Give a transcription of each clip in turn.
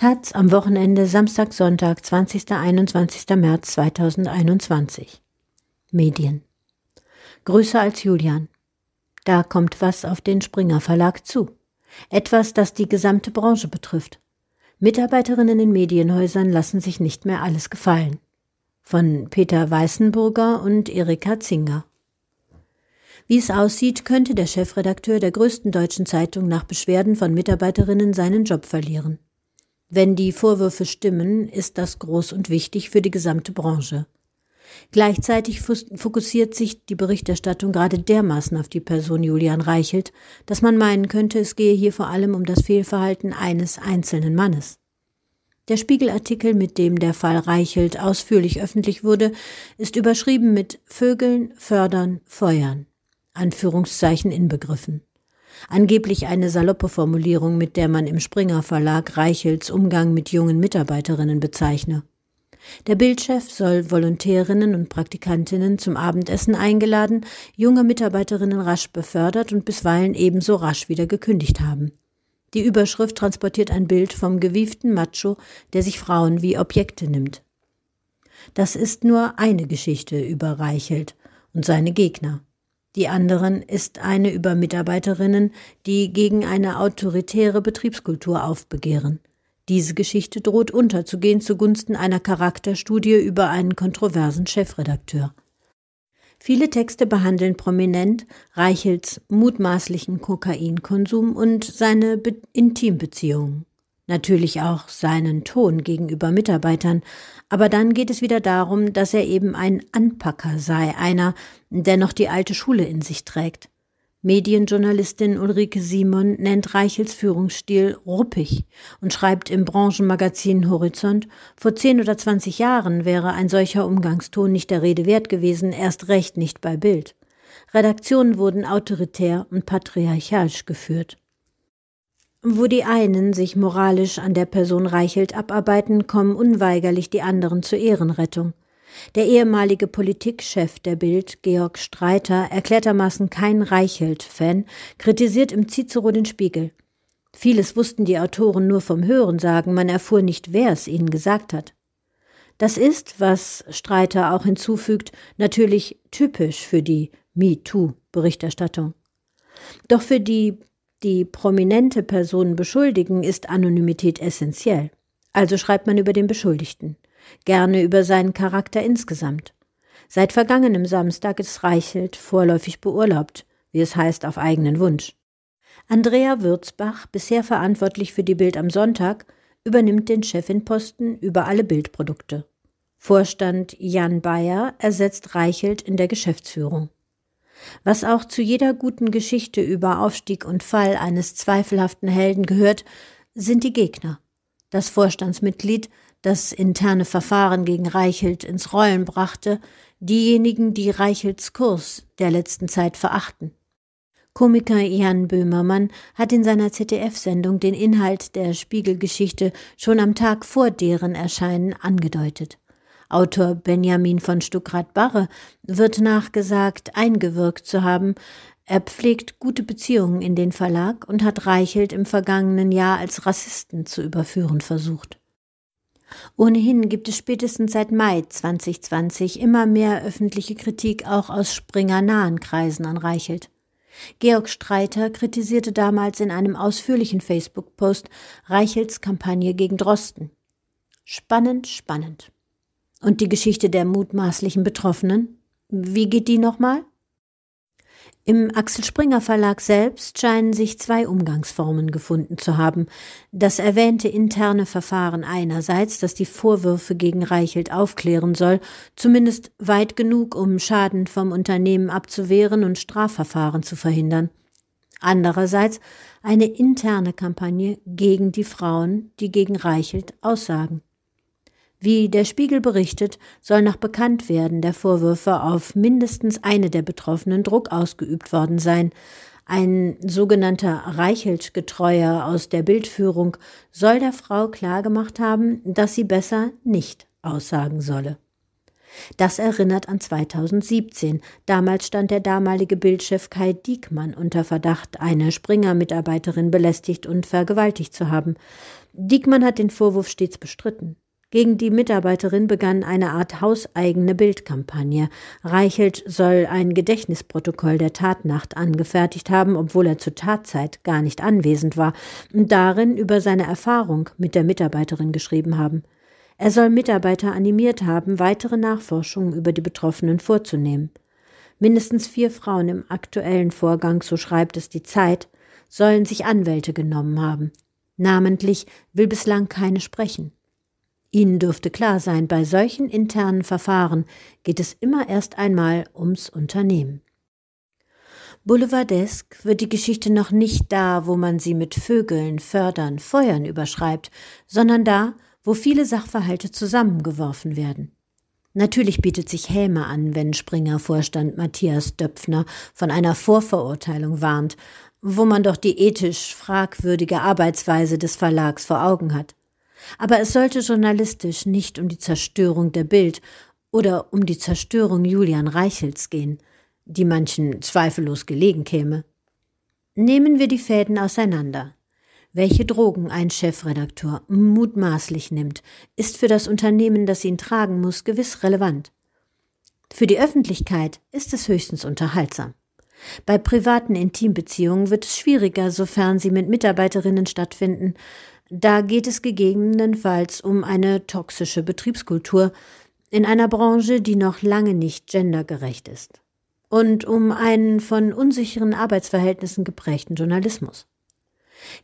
Taz am Wochenende Samstag, Sonntag, 20. 21. März 2021. Medien. Größer als Julian. Da kommt was auf den Springer Verlag zu. Etwas, das die gesamte Branche betrifft. Mitarbeiterinnen in Medienhäusern lassen sich nicht mehr alles gefallen. Von Peter Weißenburger und Erika Zinger. Wie es aussieht, könnte der Chefredakteur der größten deutschen Zeitung nach Beschwerden von Mitarbeiterinnen seinen Job verlieren. Wenn die Vorwürfe stimmen, ist das groß und wichtig für die gesamte Branche. Gleichzeitig fokussiert sich die Berichterstattung gerade dermaßen auf die Person Julian Reichelt, dass man meinen könnte, es gehe hier vor allem um das Fehlverhalten eines einzelnen Mannes. Der Spiegelartikel, mit dem der Fall Reichelt ausführlich öffentlich wurde, ist überschrieben mit Vögeln, Fördern, Feuern. Anführungszeichen inbegriffen. Angeblich eine saloppe Formulierung, mit der man im Springer Verlag Reichels Umgang mit jungen Mitarbeiterinnen bezeichne. Der Bildchef soll Volontärinnen und Praktikantinnen zum Abendessen eingeladen, junge Mitarbeiterinnen rasch befördert und bisweilen ebenso rasch wieder gekündigt haben. Die Überschrift transportiert ein Bild vom gewieften Macho, der sich Frauen wie Objekte nimmt. Das ist nur eine Geschichte über Reichelt und seine Gegner. Die anderen ist eine über Mitarbeiterinnen, die gegen eine autoritäre Betriebskultur aufbegehren. Diese Geschichte droht unterzugehen zugunsten einer Charakterstudie über einen kontroversen Chefredakteur. Viele Texte behandeln prominent Reichels mutmaßlichen Kokainkonsum und seine Be Intimbeziehungen natürlich auch seinen Ton gegenüber Mitarbeitern, aber dann geht es wieder darum, dass er eben ein Anpacker sei, einer, der noch die alte Schule in sich trägt. Medienjournalistin Ulrike Simon nennt Reichels Führungsstil ruppig und schreibt im Branchenmagazin Horizont, vor zehn oder zwanzig Jahren wäre ein solcher Umgangston nicht der Rede wert gewesen, erst recht nicht bei Bild. Redaktionen wurden autoritär und patriarchalisch geführt. Wo die einen sich moralisch an der Person Reichelt abarbeiten, kommen unweigerlich die anderen zur Ehrenrettung. Der ehemalige Politikchef der Bild, Georg Streiter, erklärtermaßen kein Reichelt-Fan, kritisiert im Cicero den Spiegel. Vieles wussten die Autoren nur vom Hörensagen, man erfuhr nicht, wer es ihnen gesagt hat. Das ist, was Streiter auch hinzufügt, natürlich typisch für die MeToo-Berichterstattung. Doch für die die prominente Personen beschuldigen, ist Anonymität essentiell. Also schreibt man über den Beschuldigten, gerne über seinen Charakter insgesamt. Seit vergangenem Samstag ist Reichelt vorläufig beurlaubt, wie es heißt, auf eigenen Wunsch. Andrea Würzbach, bisher verantwortlich für die Bild am Sonntag, übernimmt den Chefinposten über alle Bildprodukte. Vorstand Jan Bayer ersetzt Reichelt in der Geschäftsführung. Was auch zu jeder guten Geschichte über Aufstieg und Fall eines zweifelhaften Helden gehört, sind die Gegner. Das Vorstandsmitglied, das interne Verfahren gegen Reichelt ins Rollen brachte, diejenigen, die Reichelts Kurs der letzten Zeit verachten. Komiker Jan Böhmermann hat in seiner ZDF-Sendung den Inhalt der Spiegelgeschichte schon am Tag vor deren Erscheinen angedeutet. Autor Benjamin von Stuckrad-Barre wird nachgesagt, eingewirkt zu haben. Er pflegt gute Beziehungen in den Verlag und hat Reichelt im vergangenen Jahr als Rassisten zu überführen versucht. Ohnehin gibt es spätestens seit Mai 2020 immer mehr öffentliche Kritik auch aus Springer-nahen Kreisen an Reichelt. Georg Streiter kritisierte damals in einem ausführlichen Facebook-Post Reichelts Kampagne gegen Drosten. Spannend, spannend. Und die Geschichte der mutmaßlichen Betroffenen? Wie geht die nochmal? Im Axel Springer Verlag selbst scheinen sich zwei Umgangsformen gefunden zu haben. Das erwähnte interne Verfahren einerseits, das die Vorwürfe gegen Reichelt aufklären soll, zumindest weit genug, um Schaden vom Unternehmen abzuwehren und Strafverfahren zu verhindern. Andererseits eine interne Kampagne gegen die Frauen, die gegen Reichelt aussagen. Wie der Spiegel berichtet, soll nach Bekanntwerden der Vorwürfe auf mindestens eine der Betroffenen Druck ausgeübt worden sein. Ein sogenannter Reichelt-Getreuer aus der Bildführung soll der Frau klargemacht haben, dass sie besser nicht aussagen solle. Das erinnert an 2017. Damals stand der damalige Bildchef Kai Diekmann unter Verdacht, eine Springer-Mitarbeiterin belästigt und vergewaltigt zu haben. Diekmann hat den Vorwurf stets bestritten. Gegen die Mitarbeiterin begann eine Art hauseigene Bildkampagne. Reichelt soll ein Gedächtnisprotokoll der Tatnacht angefertigt haben, obwohl er zur Tatzeit gar nicht anwesend war, und darin über seine Erfahrung mit der Mitarbeiterin geschrieben haben. Er soll Mitarbeiter animiert haben, weitere Nachforschungen über die Betroffenen vorzunehmen. Mindestens vier Frauen im aktuellen Vorgang, so schreibt es die Zeit, sollen sich Anwälte genommen haben. Namentlich will bislang keine sprechen. Ihnen dürfte klar sein, bei solchen internen Verfahren geht es immer erst einmal ums Unternehmen. Boulevardesk wird die Geschichte noch nicht da, wo man sie mit Vögeln, Fördern, Feuern überschreibt, sondern da, wo viele Sachverhalte zusammengeworfen werden. Natürlich bietet sich Häme an, wenn Springer-Vorstand Matthias Döpfner von einer Vorverurteilung warnt, wo man doch die ethisch fragwürdige Arbeitsweise des Verlags vor Augen hat. Aber es sollte journalistisch nicht um die Zerstörung der Bild oder um die Zerstörung Julian Reichels gehen, die manchen zweifellos gelegen käme. Nehmen wir die Fäden auseinander. Welche Drogen ein Chefredakteur mutmaßlich nimmt, ist für das Unternehmen, das ihn tragen muss, gewiss relevant. Für die Öffentlichkeit ist es höchstens unterhaltsam. Bei privaten Intimbeziehungen wird es schwieriger, sofern sie mit Mitarbeiterinnen stattfinden, da geht es gegebenenfalls um eine toxische Betriebskultur in einer Branche, die noch lange nicht gendergerecht ist. Und um einen von unsicheren Arbeitsverhältnissen geprägten Journalismus.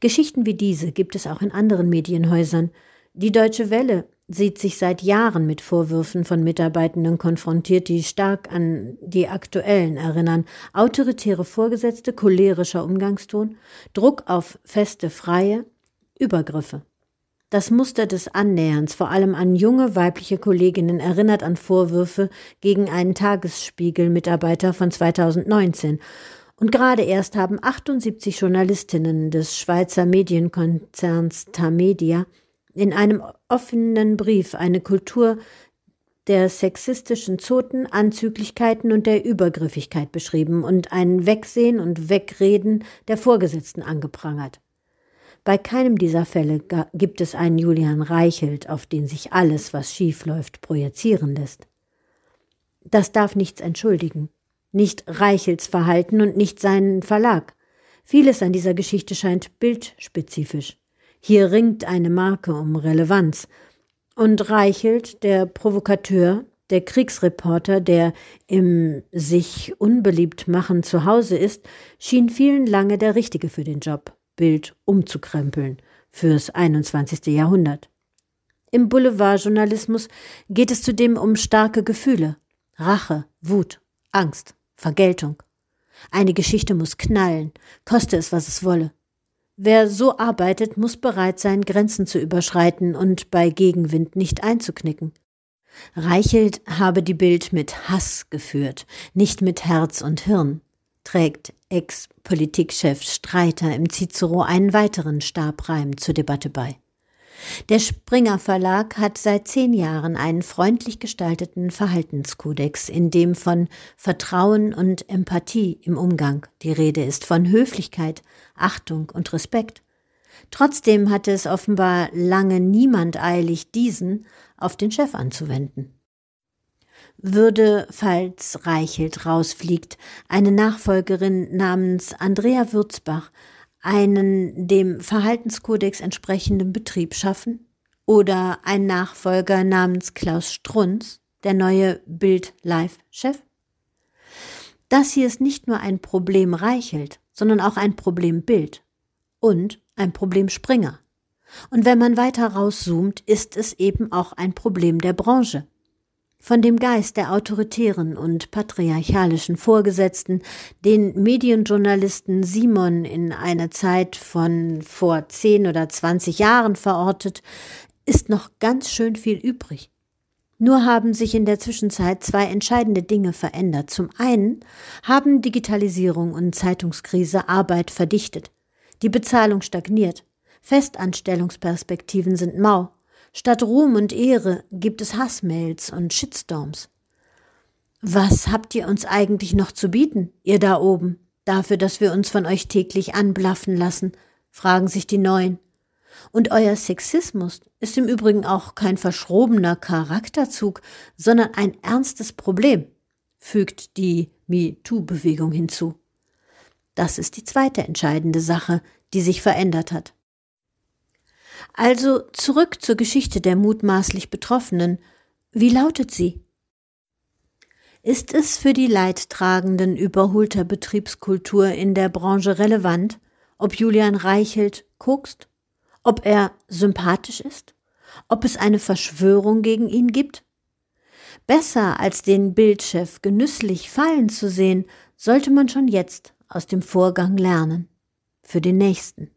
Geschichten wie diese gibt es auch in anderen Medienhäusern. Die Deutsche Welle sieht sich seit Jahren mit Vorwürfen von Mitarbeitenden konfrontiert, die stark an die aktuellen erinnern. Autoritäre Vorgesetzte, cholerischer Umgangston, Druck auf feste Freie, Übergriffe. Das Muster des Annäherns, vor allem an junge weibliche Kolleginnen, erinnert an Vorwürfe gegen einen Tagesspiegel-Mitarbeiter von 2019. Und gerade erst haben 78 Journalistinnen des Schweizer Medienkonzerns Tamedia in einem offenen Brief eine Kultur der sexistischen Zoten, Anzüglichkeiten und der Übergriffigkeit beschrieben und ein Wegsehen und Wegreden der Vorgesetzten angeprangert. Bei keinem dieser Fälle gibt es einen Julian Reichelt, auf den sich alles, was schief läuft, projizieren lässt. Das darf nichts entschuldigen. Nicht Reichelts Verhalten und nicht seinen Verlag. Vieles an dieser Geschichte scheint bildspezifisch. Hier ringt eine Marke um Relevanz. Und Reichelt, der Provokateur, der Kriegsreporter, der im sich unbeliebt machen zu Hause ist, schien vielen lange der Richtige für den Job. Bild umzukrempeln fürs 21. Jahrhundert. Im Boulevardjournalismus geht es zudem um starke Gefühle, Rache, Wut, Angst, Vergeltung. Eine Geschichte muss knallen, koste es, was es wolle. Wer so arbeitet, muss bereit sein, Grenzen zu überschreiten und bei Gegenwind nicht einzuknicken. Reichelt habe die Bild mit Hass geführt, nicht mit Herz und Hirn trägt Ex-Politikchef Streiter im Cicero einen weiteren Stabreim zur Debatte bei. Der Springer Verlag hat seit zehn Jahren einen freundlich gestalteten Verhaltenskodex, in dem von Vertrauen und Empathie im Umgang die Rede ist, von Höflichkeit, Achtung und Respekt. Trotzdem hatte es offenbar lange niemand eilig, diesen auf den Chef anzuwenden würde, falls Reichelt rausfliegt, eine Nachfolgerin namens Andrea Würzbach einen dem Verhaltenskodex entsprechenden Betrieb schaffen? Oder ein Nachfolger namens Klaus Strunz, der neue Bild-Live-Chef? Das hier ist nicht nur ein Problem Reichelt, sondern auch ein Problem Bild und ein Problem Springer. Und wenn man weiter rauszoomt, ist es eben auch ein Problem der Branche von dem Geist der autoritären und patriarchalischen Vorgesetzten, den Medienjournalisten Simon in eine Zeit von vor zehn oder zwanzig Jahren verortet, ist noch ganz schön viel übrig. Nur haben sich in der Zwischenzeit zwei entscheidende Dinge verändert. Zum einen haben Digitalisierung und Zeitungskrise Arbeit verdichtet. Die Bezahlung stagniert. Festanstellungsperspektiven sind mau. Statt Ruhm und Ehre gibt es Hassmails und Shitstorms. Was habt ihr uns eigentlich noch zu bieten, ihr da oben, dafür, dass wir uns von euch täglich anblaffen lassen? fragen sich die Neuen. Und euer Sexismus ist im Übrigen auch kein verschrobener Charakterzug, sondern ein ernstes Problem, fügt die MeToo-Bewegung hinzu. Das ist die zweite entscheidende Sache, die sich verändert hat. Also zurück zur Geschichte der mutmaßlich Betroffenen. Wie lautet sie? Ist es für die Leidtragenden überholter Betriebskultur in der Branche relevant, ob Julian Reichelt kokst? Ob er sympathisch ist? Ob es eine Verschwörung gegen ihn gibt? Besser als den Bildchef genüsslich fallen zu sehen, sollte man schon jetzt aus dem Vorgang lernen. Für den nächsten.